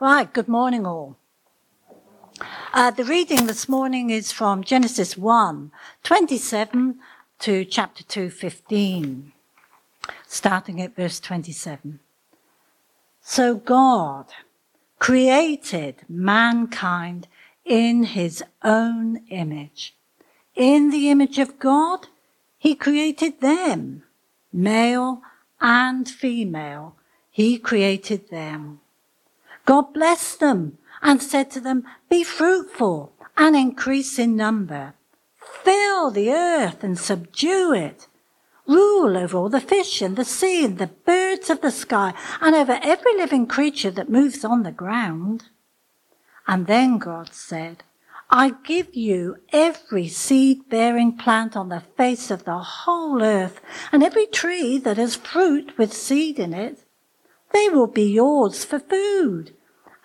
Right, good morning, all. Uh, the reading this morning is from Genesis 1 27 to chapter 2 15, starting at verse 27. So God created mankind in his own image. In the image of God, he created them, male and female. He created them. God blessed them and said to them, Be fruitful and increase in number. Fill the earth and subdue it. Rule over all the fish in the sea and the birds of the sky and over every living creature that moves on the ground. And then God said, I give you every seed bearing plant on the face of the whole earth and every tree that has fruit with seed in it. They will be yours for food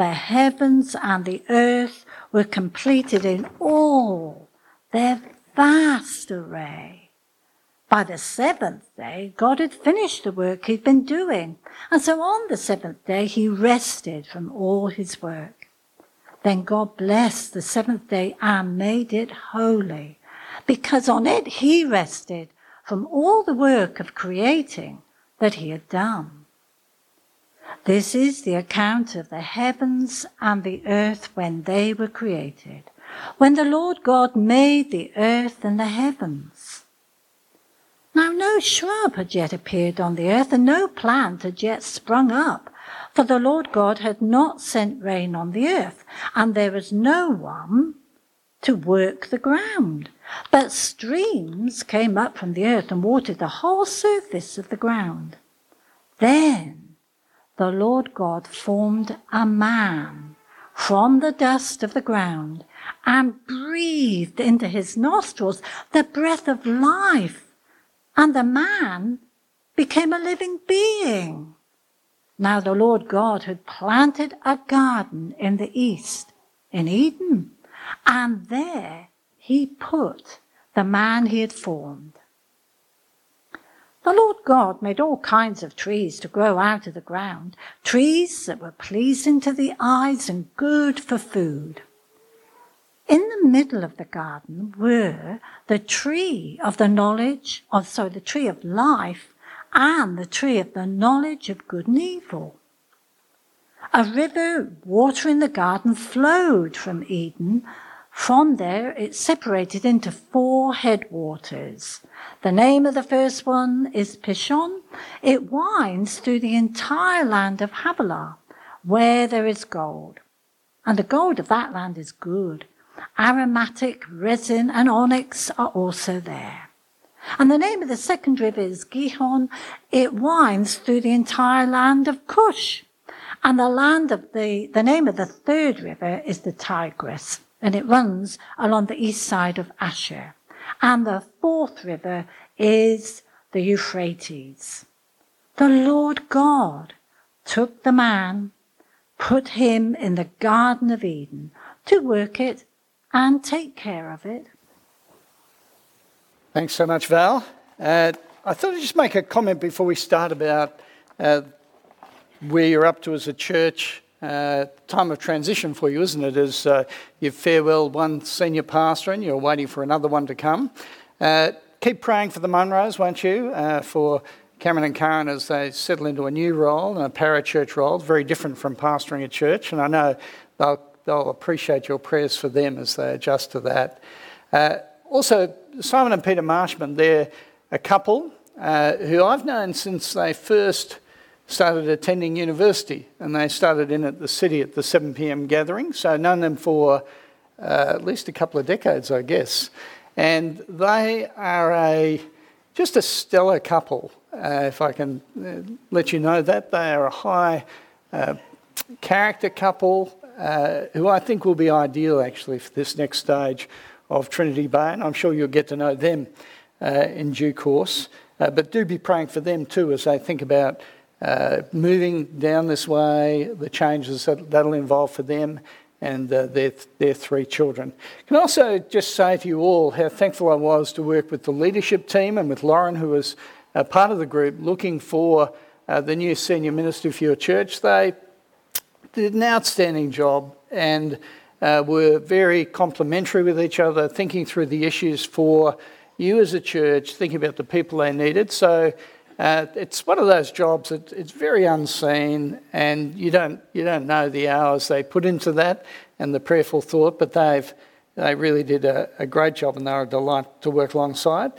the heavens and the earth were completed in all their vast array. By the seventh day, God had finished the work he'd been doing. And so on the seventh day, he rested from all his work. Then God blessed the seventh day and made it holy, because on it he rested from all the work of creating that he had done. This is the account of the heavens and the earth when they were created, when the Lord God made the earth and the heavens. Now no shrub had yet appeared on the earth, and no plant had yet sprung up, for the Lord God had not sent rain on the earth, and there was no one to work the ground. But streams came up from the earth and watered the whole surface of the ground. Then the Lord God formed a man from the dust of the ground and breathed into his nostrils the breath of life, and the man became a living being. Now the Lord God had planted a garden in the east, in Eden, and there he put the man he had formed. The Lord God made all kinds of trees to grow out of the ground, trees that were pleasing to the eyes and good for food. In the middle of the garden were the tree of the knowledge of, so the tree of life and the tree of the knowledge of good and evil. A river watering the garden flowed from Eden. From there it separated into four headwaters. The name of the first one is Pishon. It winds through the entire land of Havilah, where there is gold. And the gold of that land is good. Aromatic, resin, and onyx are also there. And the name of the second river is Gihon. It winds through the entire land of Cush. And the land of the, the name of the third river is the Tigris, and it runs along the east side of Ashur. And the fourth river is the Euphrates. The Lord God took the man, put him in the Garden of Eden to work it and take care of it. Thanks so much, Val. Uh, I thought I'd just make a comment before we start about uh, where you're up to as a church. Uh, time of transition for you, isn't it? As uh, you've farewelled one senior pastor and you're waiting for another one to come. Uh, keep praying for the Munros, won't you? Uh, for Cameron and Karen as they settle into a new role and a parachurch role, very different from pastoring a church. And I know they'll, they'll appreciate your prayers for them as they adjust to that. Uh, also, Simon and Peter Marshman, they're a couple uh, who I've known since they first started attending university, and they started in at the city at the 7 p.m. gathering. So known them for uh, at least a couple of decades, I guess. And they are a just a stellar couple, uh, if I can uh, let you know that. They are a high uh, character couple uh, who I think will be ideal actually for this next stage of Trinity Bay, and I'm sure you'll get to know them uh, in due course. But do be praying for them too as they think about uh, moving down this way, the changes that that'll involve for them and uh, their, their three children. Can also just say to you all how thankful I was to work with the leadership team and with Lauren, who was part of the group, looking for uh, the new senior minister for your church. They did an outstanding job and uh, were very complimentary with each other, thinking through the issues for you as a church, thinking about the people they needed. So uh, it's one of those jobs that it's very unseen, and you don't you don't know the hours they put into that and the prayerful thought, but they've they really did a, a great job, and they're a delight to work alongside.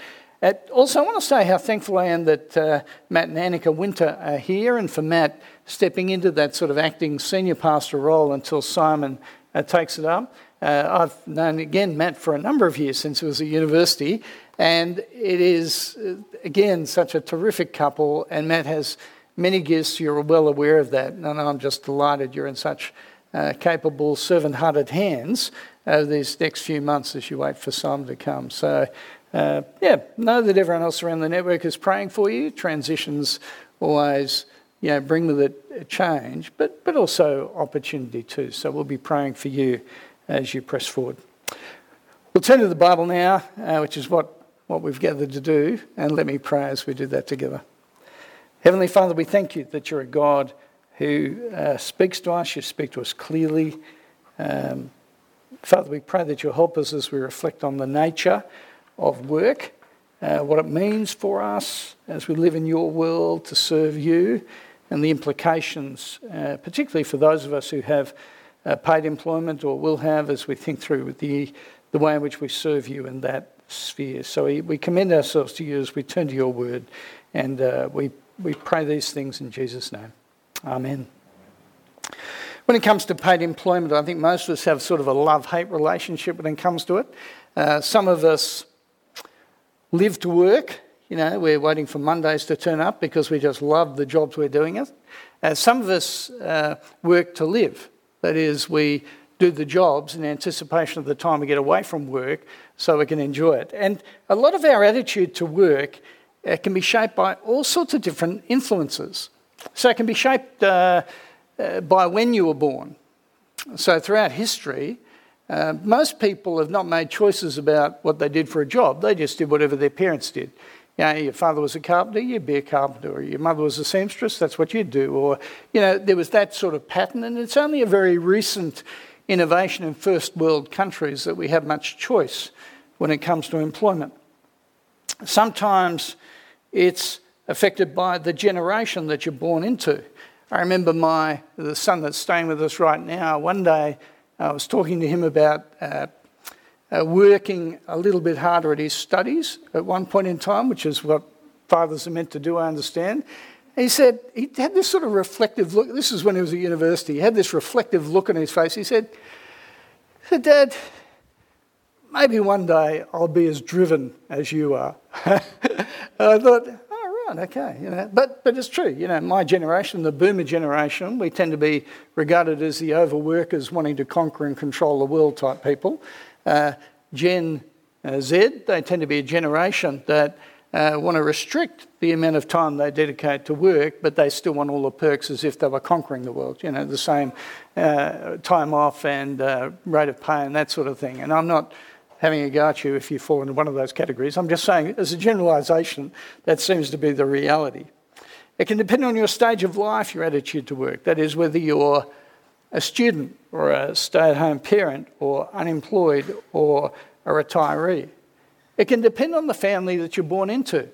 Also, I want to say how thankful I am that uh, Matt and Annika Winter are here, and for Matt stepping into that sort of acting senior pastor role until Simon uh, takes it up. Uh, I've known again Matt for a number of years since he was at university, and it is, uh, again, such a terrific couple. And Matt has many gifts. You're well aware of that. And I'm just delighted you're in such uh, capable, servant hearted hands over these next few months as you wait for Simon to come. So, uh, yeah, know that everyone else around the network is praying for you. Transitions always you know, bring with it change, but, but also opportunity too. So we'll be praying for you as you press forward. We'll turn to the Bible now, uh, which is what what we've gathered to do, and let me pray as we do that together. Heavenly Father, we thank you that you're a God who uh, speaks to us, you speak to us clearly. Um, Father, we pray that you'll help us as we reflect on the nature of work, uh, what it means for us as we live in your world to serve you, and the implications, uh, particularly for those of us who have uh, paid employment or will have as we think through the, the way in which we serve you in that sphere. So we, we commend ourselves to you as we turn to your word, and uh, we, we pray these things in Jesus' name. Amen. When it comes to paid employment, I think most of us have sort of a love hate relationship when it comes to it. Uh, some of us live to work. You know, we're waiting for Mondays to turn up because we just love the jobs we're doing. It. Uh, some of us uh, work to live. That is, we do the jobs in anticipation of the time we get away from work so we can enjoy it. And a lot of our attitude to work uh, can be shaped by all sorts of different influences. So it can be shaped uh, uh, by when you were born. So throughout history, uh, most people have not made choices about what they did for a job. They just did whatever their parents did. You know, your father was a carpenter, you'd be a carpenter. Or your mother was a seamstress, that's what you'd do. Or, you know, there was that sort of pattern. And it's only a very recent innovation in first world countries that we have much choice when it comes to employment. Sometimes it's affected by the generation that you're born into. I remember my the son that's staying with us right now. One day, I was talking to him about uh, uh, working a little bit harder at his studies at one point in time, which is what fathers are meant to do. I understand. He said, he had this sort of reflective look. This is when he was at university. He had this reflective look on his face. He said, he said Dad, maybe one day I'll be as driven as you are. I thought, oh, right, okay. You know, but, but it's true. You know, my generation, the boomer generation, we tend to be regarded as the overworkers wanting to conquer and control the world type people. Uh, Gen uh, Z, they tend to be a generation that uh, want to restrict the amount of time they dedicate to work, but they still want all the perks as if they were conquering the world. You know, the same uh, time off and uh, rate of pay and that sort of thing. And I'm not having a go at you if you fall into one of those categories. I'm just saying, as a generalisation, that seems to be the reality. It can depend on your stage of life, your attitude to work. That is, whether you're a student or a stay at home parent or unemployed or a retiree. It can depend on the family that you're born into.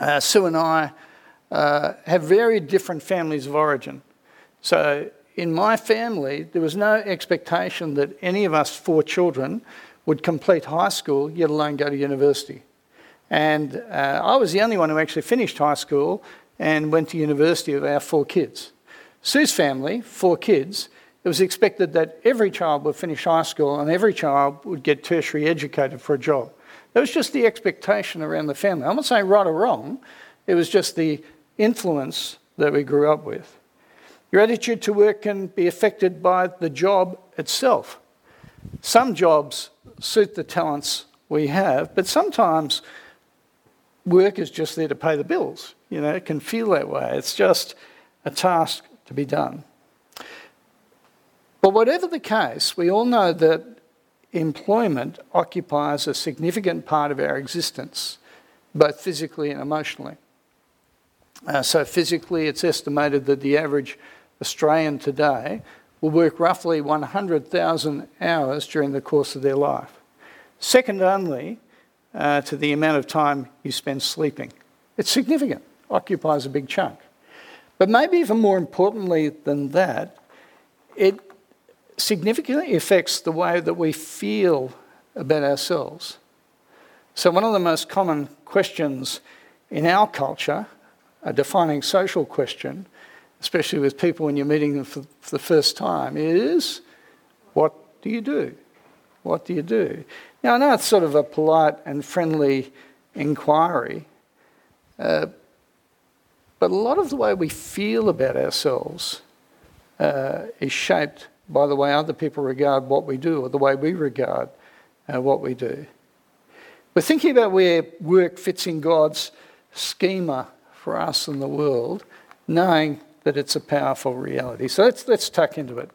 Uh, Sue and I uh, have very different families of origin. So, in my family, there was no expectation that any of us four children would complete high school, yet alone go to university. And uh, I was the only one who actually finished high school and went to university of our four kids. Sue's family, four kids, it was expected that every child would finish high school and every child would get tertiary educated for a job. That was just the expectation around the family. I'm not saying right or wrong, it was just the influence that we grew up with. Your attitude to work can be affected by the job itself. Some jobs suit the talents we have, but sometimes work is just there to pay the bills. You know, it can feel that way. It's just a task to be done. But whatever the case, we all know that employment occupies a significant part of our existence, both physically and emotionally. Uh, so, physically, it's estimated that the average Australian today will work roughly 100,000 hours during the course of their life, second only uh, to the amount of time you spend sleeping. It's significant, occupies a big chunk. But maybe even more importantly than that, it significantly affects the way that we feel about ourselves. So, one of the most common questions in our culture, a defining social question, especially with people when you're meeting them for, the first time, is what do you do? What do you do? Now, I know it's sort of a polite and friendly inquiry, uh, but a lot of the way we feel about ourselves uh, is shaped by the way other people regard what we do or the way we regard uh, what we do. We're thinking about where work fits in God's schema for us and the world, knowing that it's a powerful reality. So let's, let's tuck into it.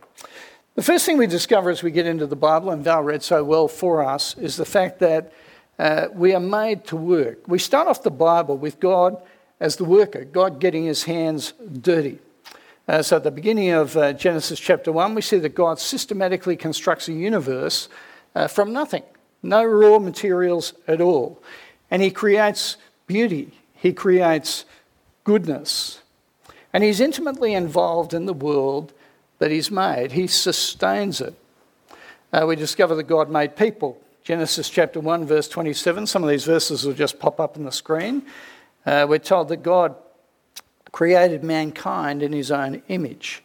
The first thing we discover as we get into the Bible, and Val read so well for us, is the fact that uh, we are made to work. We start off the Bible with God as the worker, God getting his hands dirty. Uh, so at the beginning of uh, Genesis chapter 1, we see that God systematically constructs a universe uh, from nothing, no raw materials at all. And he creates beauty, he creates goodness. And he's intimately involved in the world that he's made, he sustains it. Uh, we discover that God made people. Genesis chapter 1, verse 27. Some of these verses will just pop up on the screen. Uh, we're told that God created mankind in his own image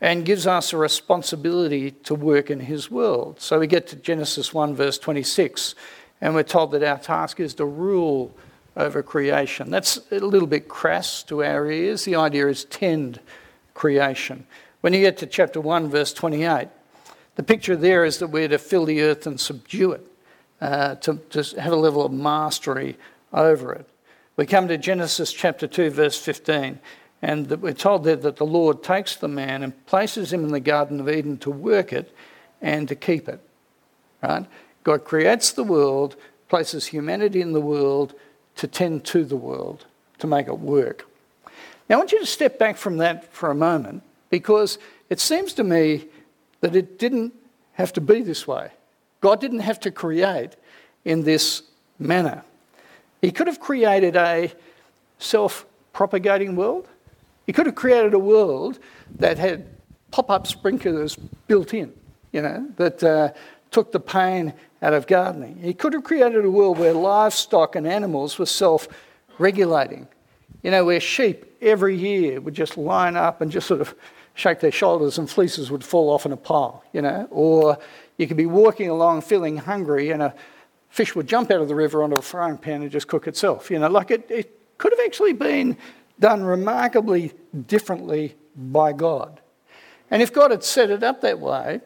and gives us a responsibility to work in his world. So we get to Genesis 1, verse 26, and we're told that our task is to rule over creation. That's a little bit crass to our ears. The idea is tend creation. When you get to chapter 1, verse 28, the picture there is that we're to fill the earth and subdue it, uh, to, to have a level of mastery over it. We come to Genesis chapter 2, verse 15, and we're told there that the Lord takes the man and places him in the Garden of Eden to work it and to keep it. Right? God creates the world, places humanity in the world to tend to the world, to make it work. Now, I want you to step back from that for a moment because it seems to me that it didn't have to be this way. God didn't have to create in this manner. He could have created a self propagating world. He could have created a world that had pop up sprinklers built in, you know, that uh, took the pain out of gardening. He could have created a world where livestock and animals were self regulating, you know, where sheep every year would just line up and just sort of shake their shoulders and fleeces would fall off in a pile, you know, or you could be walking along feeling hungry and a fish would jump out of the river onto a frying pan and just cook itself. You know, like it, it could have actually been done remarkably differently by God. And if God had set it up that way,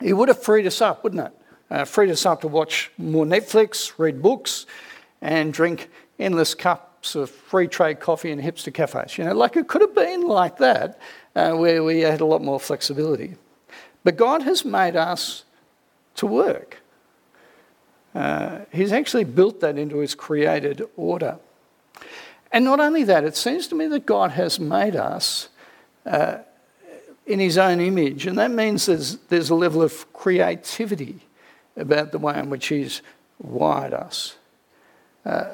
He would have freed us up, wouldn't it? Uh, freed us up to watch more Netflix, read books, and drink endless cups of free trade coffee in hipster cafes. You know, like it could have been like that, uh, where we had a lot more flexibility. But God has made us to work. Uh, he's actually built that into his created order. And not only that, it seems to me that God has made us uh, in his own image, and that means there's, there's a level of creativity about the way in which he's wired us. Uh,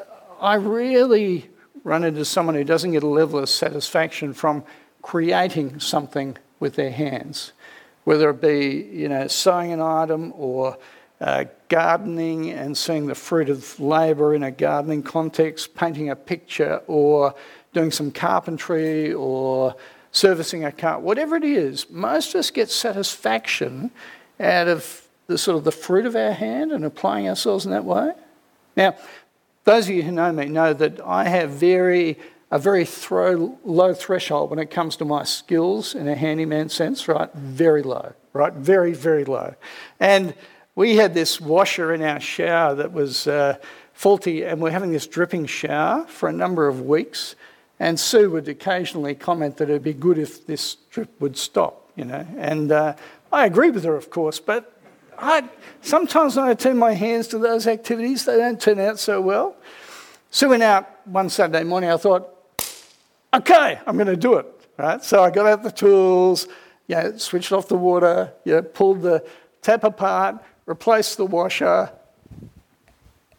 I really run into someone who doesn't get a level of satisfaction from creating something with their hands, whether it be, you know, sewing an item or uh, gardening and seeing the fruit of labour in a gardening context, painting a picture, or doing some carpentry, or servicing a car, whatever it is, most of us get satisfaction out of the sort of the fruit of our hand and applying ourselves in that way. Now, those of you who know me know that I have very a very throw, low threshold when it comes to my skills in a handyman sense, right? Very low, right? Very, very low. And we had this washer in our shower that was uh, faulty, and we're having this dripping shower for a number of weeks. And Sue would occasionally comment that it'd be good if this drip would stop, you know. And uh, I agree with her, of course, but I, sometimes when I turn my hands to those activities, they don't turn out so well. Sue went out one Saturday morning. I thought, okay, I'm going to do it. Right? So I got out the tools, you know, switched off the water, you know, pulled the tap apart, replaced the washer,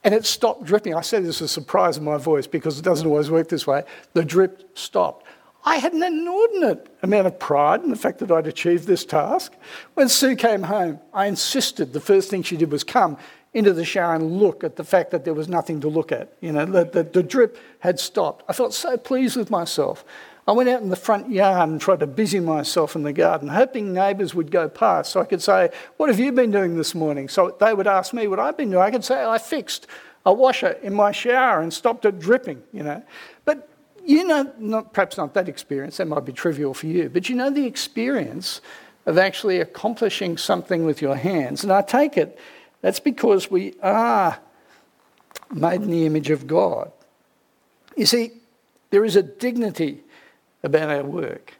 and it stopped dripping. I said this was a surprise in my voice because it doesn't always work this way. The drip stopped. I had an inordinate amount of pride in the fact that I'd achieved this task. When Sue came home, I insisted the first thing she did was come into the shower and look at the fact that there was nothing to look at. You know, that the, the drip had stopped. I felt so pleased with myself. I went out in the front yard and tried to busy myself in the garden, hoping neighbours would go past so I could say, What have you been doing this morning? So they would ask me what I've been doing. I could say, I fixed a washer in my shower and stopped it dripping, you know. But you know, not, perhaps not that experience, that might be trivial for you, but you know the experience of actually accomplishing something with your hands. And I take it that's because we are made in the image of God. You see, there is a dignity about our work.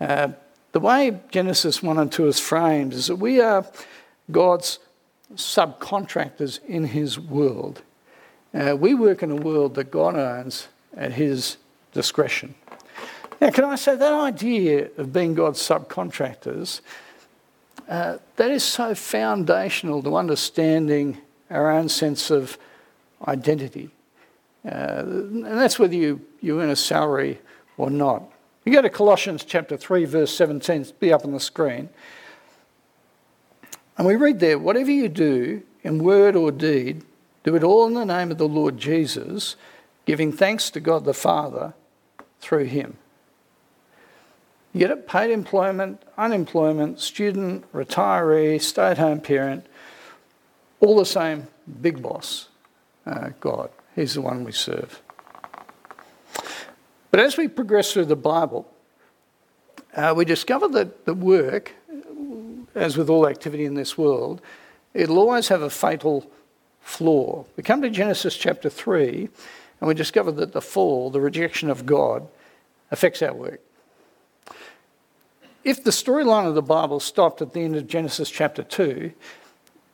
Uh, the way Genesis 1 and 2 is framed is that we are God's subcontractors in His world. Uh, we work in a world that God owns at His discretion. Now, can I say that idea of being God's subcontractors uh, that is so foundational to understanding our own sense of identity. Uh, and that's whether you, you earn a salary or not. You go to Colossians chapter 3, verse 17, be up on the screen. And we read there, whatever you do in word or deed, do it all in the name of the Lord Jesus, giving thanks to God the Father through him. You get it paid employment, unemployment, student, retiree, stay at home parent, all the same big boss, uh, God. He's the one we serve. But as we progress through the Bible, uh, we discover that the work, as with all activity in this world, it'll always have a fatal flaw. We come to Genesis chapter 3 and we discover that the fall, the rejection of God, affects our work if the storyline of the Bible stopped at the end of Genesis chapter 2,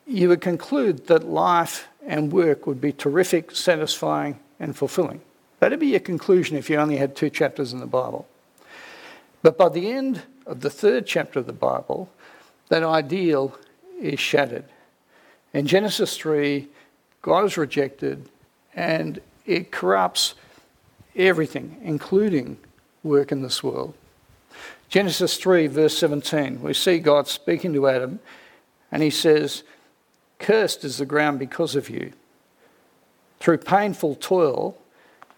you would conclude that life and work would be terrific, satisfying, and fulfilling. That'd be your conclusion if you only had two chapters in the Bible. But by the end of the third chapter of the Bible, that ideal is shattered. In Genesis 3, God is rejected and it corrupts everything, including work in this world. Genesis 3, verse 17, we see God speaking to Adam, and he says, Cursed is the ground because of you. Through painful toil,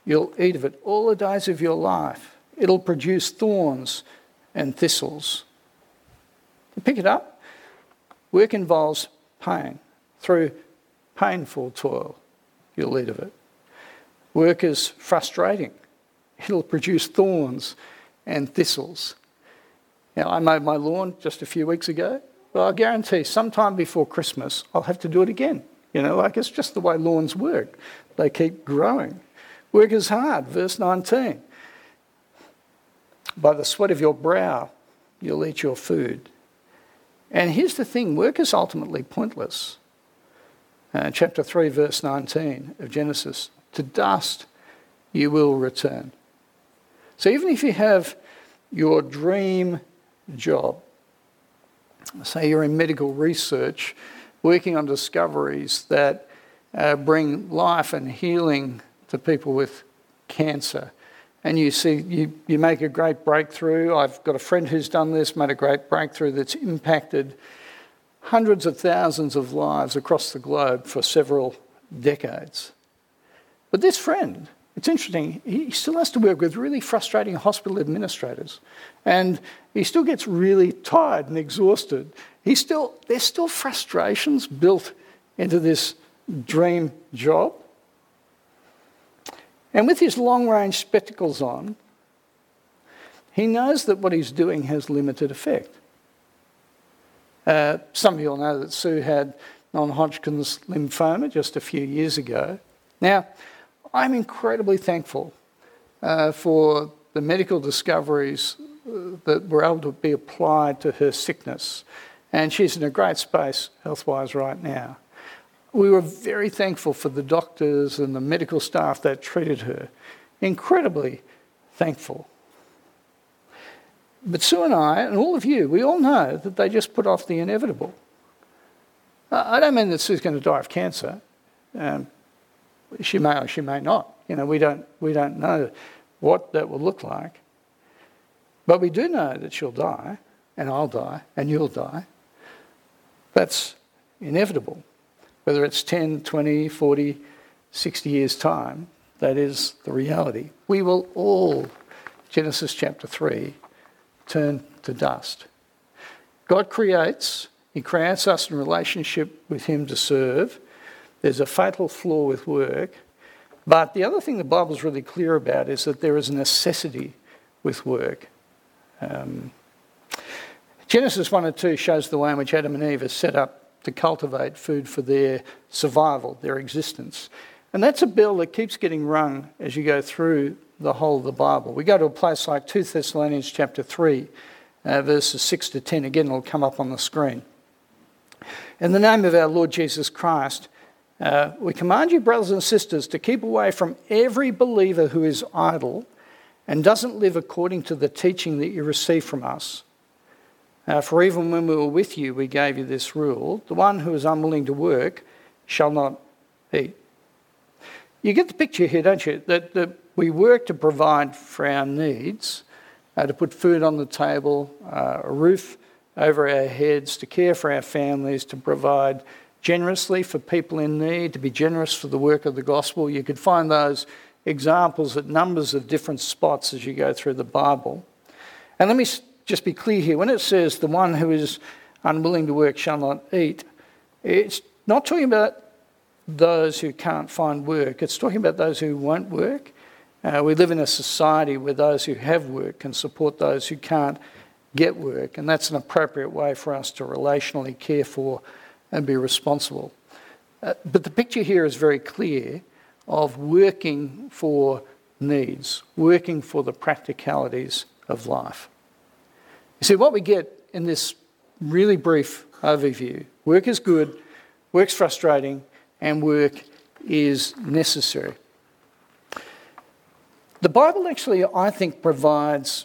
you'll eat of it all the days of your life. It'll produce thorns and thistles. You pick it up. Work involves pain. Through painful toil, you'll eat of it. Work is frustrating. It'll produce thorns and thistles. Now, I mowed my lawn just a few weeks ago, but I guarantee sometime before Christmas I'll have to do it again. You know, like it's just the way lawns work, they keep growing. Work is hard, verse 19. By the sweat of your brow, you'll eat your food. And here's the thing work is ultimately pointless. Uh, chapter 3, verse 19 of Genesis to dust you will return. So even if you have your dream job. Say you're in medical research, working on discoveries that uh, bring life and healing to people with cancer. And you see, you, you make a great breakthrough. I've got a friend who's done this, made a great breakthrough that's impacted hundreds of thousands of lives across the globe for several decades. But this friend it's interesting, he still has to work with really frustrating hospital administrators. And he still gets really tired and exhausted. He still, there's still frustrations built into this dream job. And with his long range spectacles on, he knows that what he's doing has limited effect. Uh, some of you will know that Sue had non Hodgkin's lymphoma just a few years ago. Now, I'm incredibly thankful uh, for the medical discoveries uh, that were able to be applied to her sickness. And she's in a great space health wise right now. We were very thankful for the doctors and the medical staff that treated her. Incredibly thankful. But Sue and I, and all of you, we all know that they just put off the inevitable. I don't mean that Sue's going to die of cancer. Um, she may or she may not. You know, we don't, we don't know what that will look like. But we do know that she'll die, and I'll die, and you'll die. That's inevitable. Whether it's 10, 20, 40, 60 years' time, that is the reality. We will all, Genesis chapter 3, turn to dust. God creates, He creates us in relationship with Him to serve. There's a fatal flaw with work. But the other thing the Bible's really clear about is that there is a necessity with work. Um, Genesis 1 and 2 shows the way in which Adam and Eve are set up to cultivate food for their survival, their existence. And that's a bell that keeps getting rung as you go through the whole of the Bible. We go to a place like 2 Thessalonians chapter 3, uh, verses 6 to 10. Again, it'll come up on the screen. In the name of our Lord Jesus Christ, uh, we command you, brothers and sisters, to keep away from every believer who is idle and doesn't live according to the teaching that you receive from us. Uh, for even when we were with you, we gave you this rule the one who is unwilling to work shall not eat. You get the picture here, don't you? That, that we work to provide for our needs, uh, to put food on the table, uh, a roof over our heads, to care for our families, to provide generously for people in need, to be generous for the work of the gospel. You could find those examples at numbers of different spots as you go through the Bible. And let me just be clear here when it says the one who is unwilling to work shall not eat, it's not talking about those who can't find work, it's talking about those who won't work. Uh, we live in a society where those who have work can support those who can't get work, and that's an appropriate way for us to relationally care for and be responsible. Uh, but the picture here is very clear of working for needs, working for the practicalities of life. You see, what we get in this really brief overview work is good, work's frustrating, and work is necessary. The Bible actually, I think, provides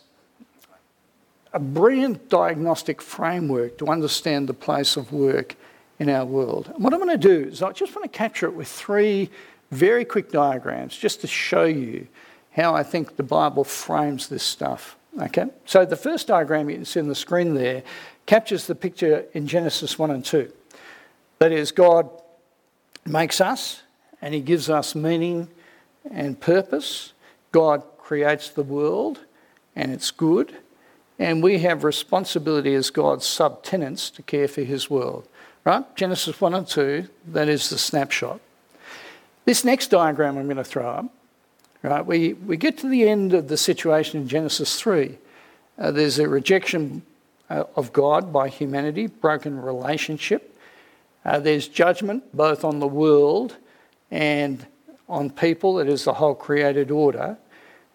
a brilliant diagnostic framework to understand the place of work in our world. And what I'm going to do is I just want to capture it with three very quick diagrams just to show you how I think the Bible frames this stuff. Okay? So the first diagram you can see on the screen there captures the picture in Genesis 1 and 2. That is, God makes us and He gives us meaning and purpose. God creates the world and it's good. And we have responsibility as God's subtenants to care for His world. Right? Genesis 1 and 2, that is the snapshot. This next diagram I'm going to throw up, right, we, we get to the end of the situation in Genesis 3. Uh, there's a rejection uh, of God by humanity, broken relationship. Uh, there's judgment both on the world and on people, it is the whole created order.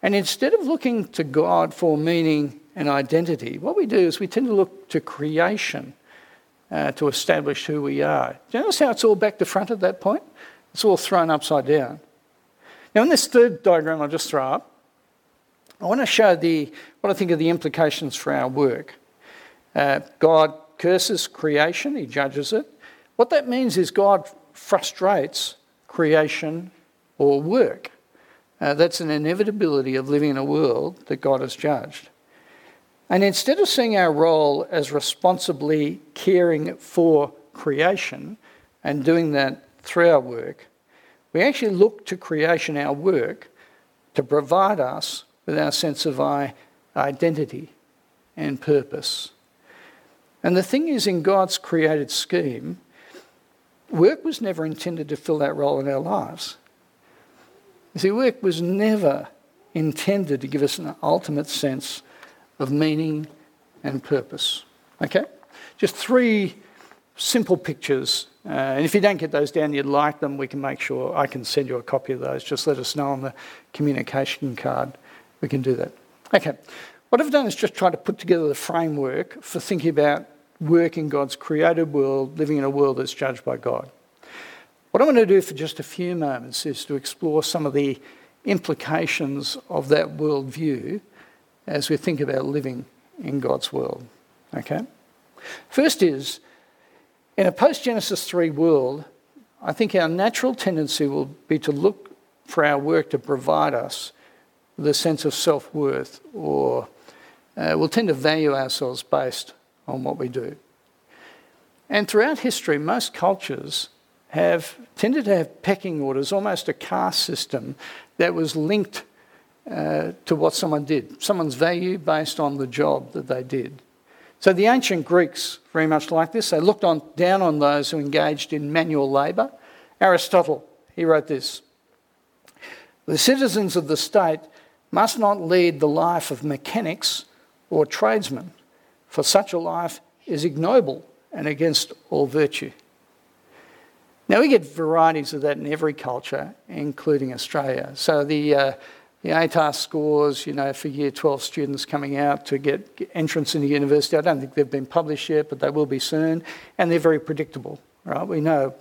And instead of looking to God for meaning and identity, what we do is we tend to look to creation uh, to establish who we are. Do you notice how it's all back to front at that point? It's all thrown upside down. Now, in this third diagram I'll just throw up, I want to show the, what I think are the implications for our work. Uh, God curses creation, he judges it. What that means is God frustrates creation or work. Uh, that's an inevitability of living in a world that God has judged. And instead of seeing our role as responsibly caring for creation and doing that through our work, we actually look to creation, our work, to provide us with our sense of identity and purpose. And the thing is, in God's created scheme, work was never intended to fill that role in our lives. You see, work was never intended to give us an ultimate sense of meaning and purpose. Okay? Just three simple pictures. Uh, and if you don't get those down, you'd like them, we can make sure I can send you a copy of those. Just let us know on the communication card. We can do that. Okay. What I've done is just try to put together the framework for thinking about work in God's created world, living in a world that's judged by God. What I want to do for just a few moments is to explore some of the implications of that worldview as we think about living in God's world. Okay? First is, in a post Genesis 3 world, I think our natural tendency will be to look for our work to provide us with a sense of self worth, or uh, we'll tend to value ourselves based on what we do. And throughout history, most cultures have tended to have pecking orders, almost a caste system that was linked uh, to what someone did, someone's value based on the job that they did. So the ancient Greeks, very much like this, they looked on, down on those who engaged in manual labour. Aristotle, he wrote this The citizens of the state must not lead the life of mechanics or tradesmen, for such a life is ignoble and against all virtue. Now, we get varieties of that in every culture, including Australia. So, the, uh, the ATAR scores, you know, for year 12 students coming out to get entrance into university, I don't think they've been published yet, but they will be soon, and they're very predictable, right? We know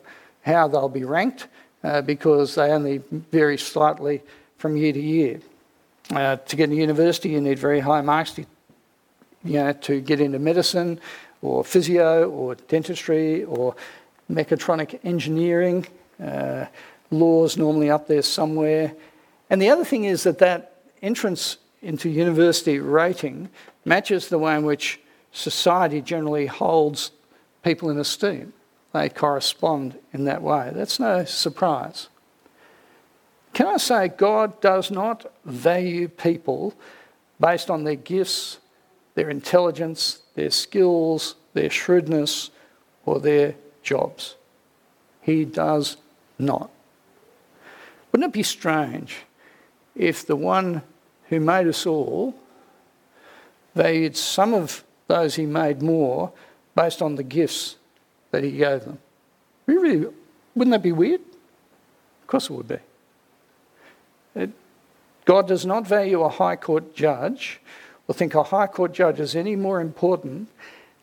how they'll be ranked uh, because they only vary slightly from year to year. Uh, to get into university, you need very high marks to, you know, to get into medicine or physio or dentistry or mechatronic engineering, uh, laws normally up there somewhere. And the other thing is that that entrance into university rating matches the way in which society generally holds people in esteem. They correspond in that way. That's no surprise. Can I say God does not value people based on their gifts, their intelligence, their skills, their shrewdness, or their jobs. He does not. Wouldn't it be strange if the one who made us all valued some of those he made more based on the gifts that he gave them? Really, wouldn't that be weird? Of course it would be. It, God does not value a High Court judge or think a High Court judge is any more important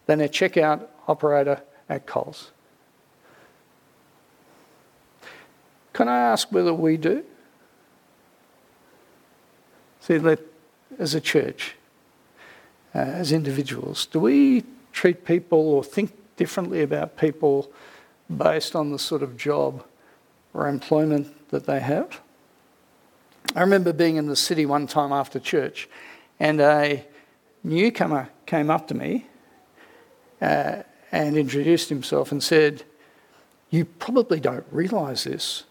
than a checkout operator at Coles. Can I ask whether we do? See, as a church, uh, as individuals, do we treat people or think differently about people based on the sort of job or employment that they have? I remember being in the city one time after church, and a newcomer came up to me uh, and introduced himself and said, You probably don't realise this,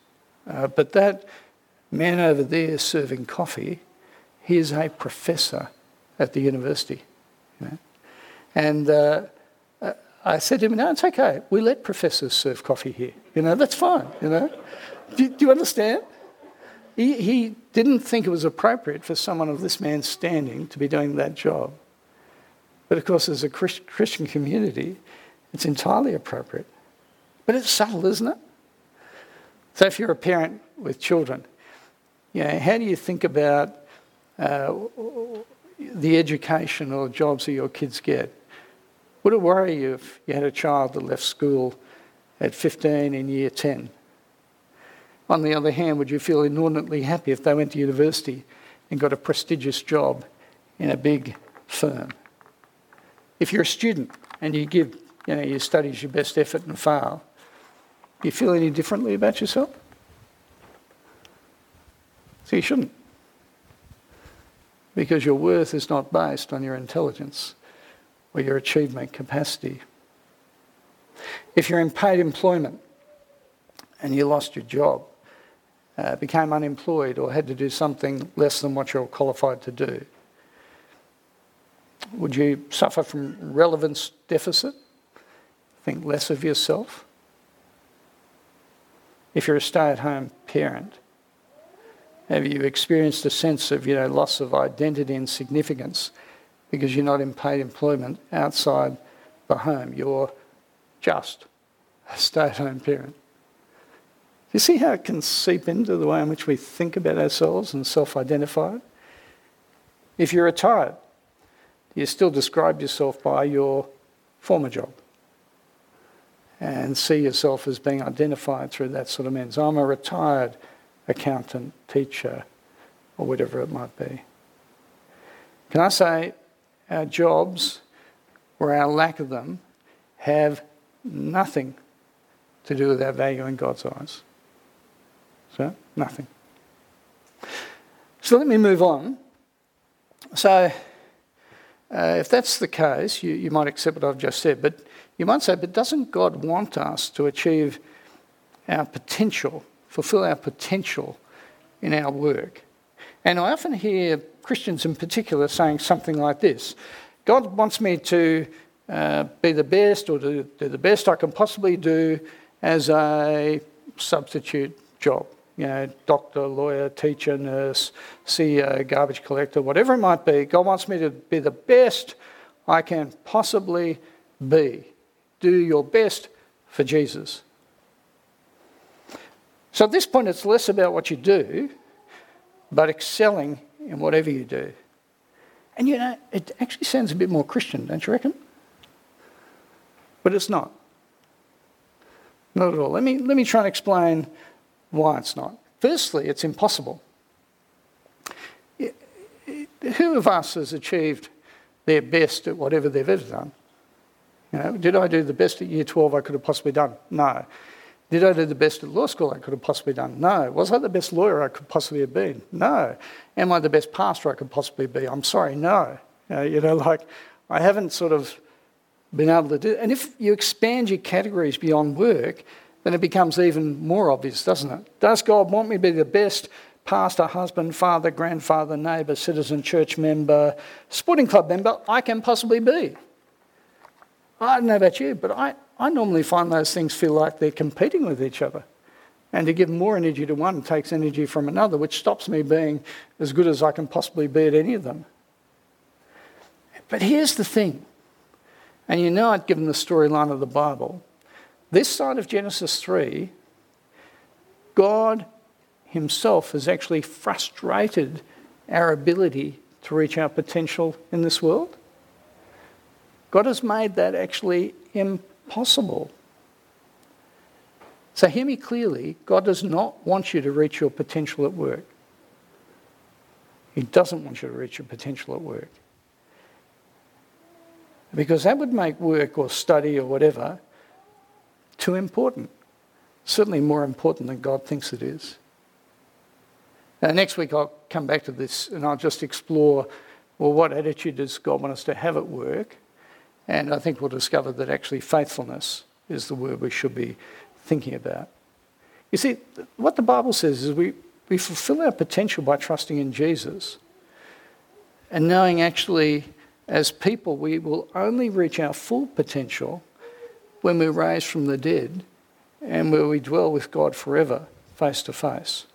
uh, but that man over there serving coffee, he is a professor at the university. You know? And uh, uh, I said to him, no, it's okay. We let professors serve coffee here. You know, that's fine, you know. Do, do you understand? He, he didn't think it was appropriate for someone of this man's standing to be doing that job. But of course, as a Christian community, it's entirely appropriate. But it's subtle, isn't it? So if you're a parent with children, you know, how do you think about uh, the education or jobs that your kids get? Would it worry you if you had a child that left school at 15 in year 10? On the other hand, would you feel inordinately happy if they went to university and got a prestigious job in a big firm? If you're a student and you give you know, your studies your best effort and fail, do you feel any differently about yourself? So you shouldn't. Because your worth is not based on your intelligence or your achievement capacity. If you're in paid employment and you lost your job, uh, became unemployed, or had to do something less than what you're qualified to do, would you suffer from relevance deficit? Think less of yourself? if you're a stay at home parent, Have you experienced a sense of, you know, loss of identity and significance because you're not in paid employment outside the home? You're just a stay-at-home parent. You see how it can seep into the way in which we think about ourselves and self-identify? If you're retired, you still describe yourself by your former job and see yourself as being identified through that sort of means. I'm a retired accountant, teacher, or whatever it might be. Can I say our jobs or our lack of them have nothing to do with our value in God's eyes? So, nothing. So let me move on. So, uh, if that's the case, you, you might accept what I've just said, but you might say, but doesn't God want us to achieve our potential, fulfill our potential in our work? And I often hear Christians in particular saying something like this God wants me to uh, be the best or do the best I can possibly do as a substitute job. You know, doctor, lawyer, teacher, nurse, CEO, garbage collector, whatever it might be. God wants me to be the best I can possibly be do your best for Jesus. So at this point, it's less about what you do, but excelling in whatever you do. And you know, it actually sounds a bit more Christian, don't you reckon? But it's not. Not at all. Let me, let me try and explain why it's not. Firstly, it's impossible. Who of us has achieved their best at whatever they've ever done? You know, did I do the best at year 12 I could have possibly done? No. Did I do the best at law school I could have possibly done? No. Was I the best lawyer I could possibly have been? No. Am I the best pastor I could possibly be? I'm sorry, no. Uh, you know, you know like I haven't sort of been able to do. And if you expand your categories beyond work, then it becomes even more obvious, doesn't it? Does God want me to be the best pastor, husband, father, grandfather, neighbour, citizen, church member, sporting club member I can possibly be? I don't know about you, but I, I normally find those things feel like they're competing with each other. And to give more energy to one takes energy from another, which stops me being as good as I can possibly be at any of them. But here's the thing, and you know I'd given the storyline of the Bible. This side of Genesis 3, God Himself has actually frustrated our ability to reach our potential in this world. God has made that actually impossible. So, hear me clearly God does not want you to reach your potential at work. He doesn't want you to reach your potential at work. Because that would make work or study or whatever too important. Certainly more important than God thinks it is. Now, next week I'll come back to this and I'll just explore well, what attitude does God want us to have at work? And I think we'll discover that actually faithfulness is the word we should be thinking about. You see, what the Bible says is we, we fulfill our potential by trusting in Jesus and knowing actually, as people, we will only reach our full potential when we're raised from the dead and where we dwell with God forever, face to face.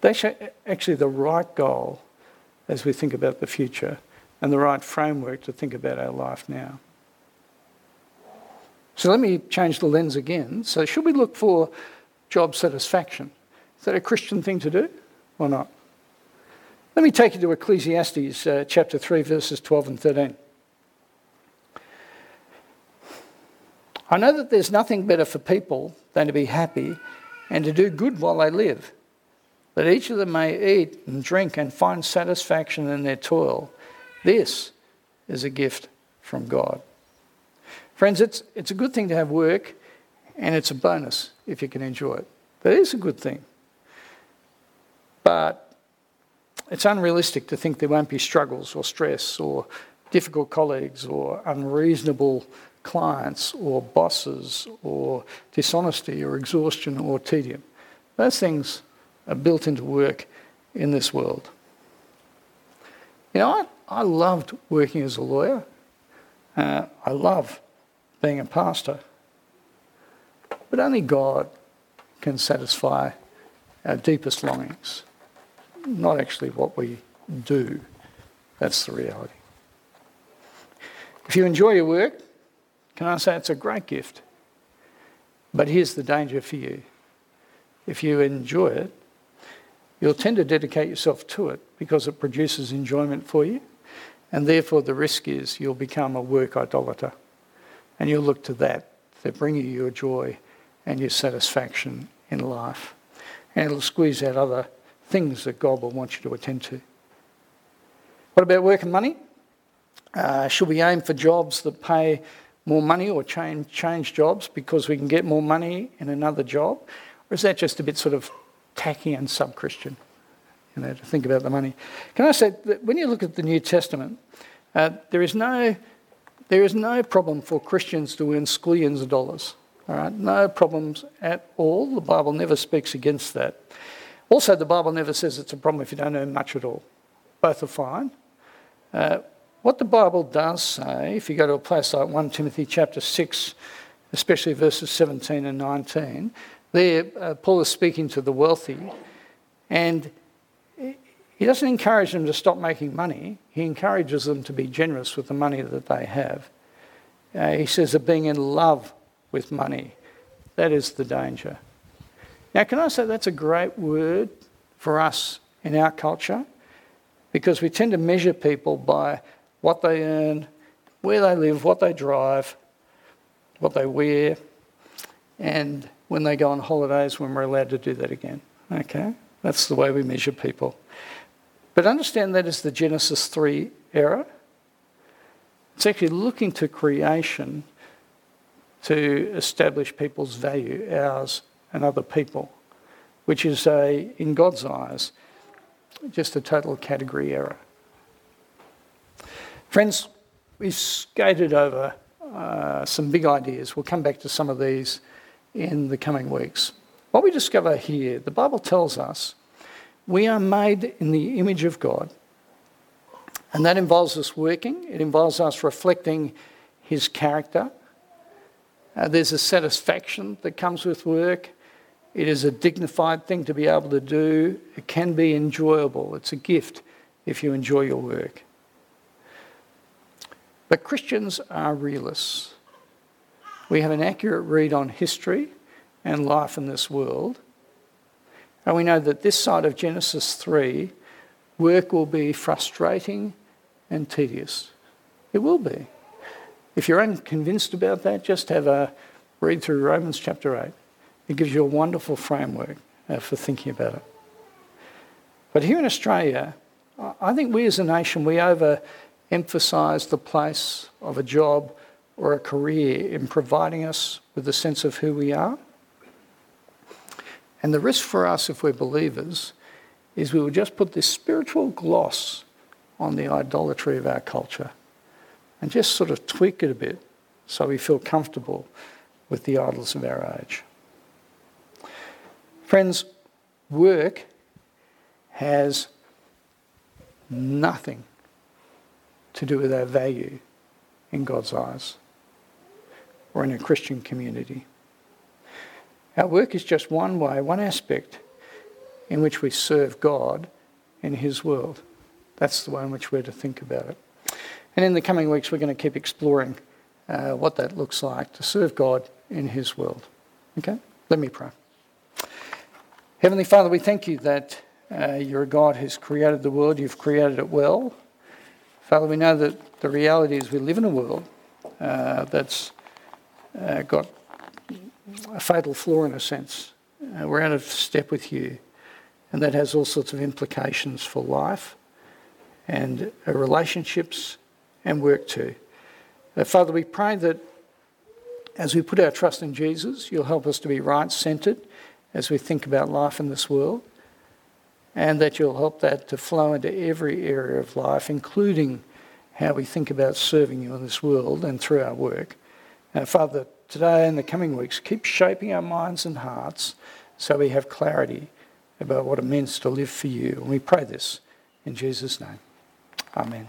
That's actually the right goal as we think about the future and the right framework to think about our life now. So let me change the lens again. So, should we look for job satisfaction? Is that a Christian thing to do or not? Let me take you to Ecclesiastes uh, chapter 3, verses 12 and 13. I know that there's nothing better for people than to be happy and to do good while they live, that each of them may eat and drink and find satisfaction in their toil. This is a gift from God. Friends, it's, it's a good thing to have work, and it's a bonus if you can enjoy it. That is a good thing. But it's unrealistic to think there won't be struggles or stress or difficult colleagues or unreasonable clients or bosses or dishonesty or exhaustion or tedium. Those things are built into work in this world. You know, I loved working as a lawyer. Uh, I love being a pastor. But only God can satisfy our deepest longings. not actually what we do. That's the reality. If you enjoy your work, can I say it's a great gift? But here's the danger for you. If you enjoy it, you'll tend to dedicate yourself to it because it produces enjoyment for you. And therefore, the risk is you'll become a work idolater. And you'll look to that to bring you your joy and your satisfaction in life. And it'll squeeze out other things that God will want you to attend to. What about work and money? Uh, should we aim for jobs that pay more money or change, change jobs because we can get more money in another job? Or is that just a bit sort of tacky and sub Christian? You know, to think about the money. Can I say that when you look at the New Testament, uh, there is no there is no problem for Christians to earn squillions of dollars. All right, no problems at all. The Bible never speaks against that. Also, the Bible never says it's a problem if you don't earn much at all. Both are fine. Uh, what the Bible does say, if you go to a place like 1 Timothy chapter 6, especially verses 17 and 19, there uh, Paul is speaking to the wealthy and he doesn't encourage them to stop making money, he encourages them to be generous with the money that they have. Uh, he says that being in love with money, that is the danger. Now, can I say that's a great word for us in our culture? Because we tend to measure people by what they earn, where they live, what they drive, what they wear, and when they go on holidays when we're allowed to do that again. Okay? That's the way we measure people. But understand that is the Genesis 3 era. It's actually looking to creation to establish people's value, ours and other people, which is a, in God's eyes, just a total category error. Friends, we've skated over uh, some big ideas. We'll come back to some of these in the coming weeks. What we discover here, the Bible tells us we are made in the image of God. And that involves us working, it involves us reflecting His character. Uh, there's a satisfaction that comes with work. It is a dignified thing to be able to do. It can be enjoyable. It's a gift if you enjoy your work. But Christians are realists. We have an accurate read on history and life in this world. And we know that this side of Genesis 3, work will be frustrating and tedious. It will be. If you're unconvinced about that, just have a read through Romans chapter 8. It gives you a wonderful framework uh, for thinking about it. But here in Australia, I think we as a nation, we overemphasise the place of a job or a career in providing us with a sense of who we are. And the risk for us, if we're believers, is we will just put this spiritual gloss on the idolatry of our culture and just sort of tweak it a bit so we feel comfortable with the idols of our age. Friends, work has nothing to do with our value in God's eyes or in a Christian community. Our work is just one way, one aspect in which we serve God in His world. That's the way in which we're to think about it. And in the coming weeks, we're going to keep exploring uh, what that looks like to serve God in His world. Okay? Let me pray. Heavenly Father, we thank you that uh, you're a God who's created the world, you've created it well. Father, we know that the reality is we live in a world uh, that's uh, got a fatal flaw in a sense. Uh, we're out of step with you, and that has all sorts of implications for life and uh, relationships and work too. Uh, Father, we pray that as we put our trust in Jesus, you'll help us to be right centred as we think about life in this world, and that you'll help that to flow into every area of life, including how we think about serving you in this world and through our work. And Father, today and the coming weeks, keep shaping our minds and hearts so we have clarity about what it means to live for you. And we pray this in Jesus' name. Amen.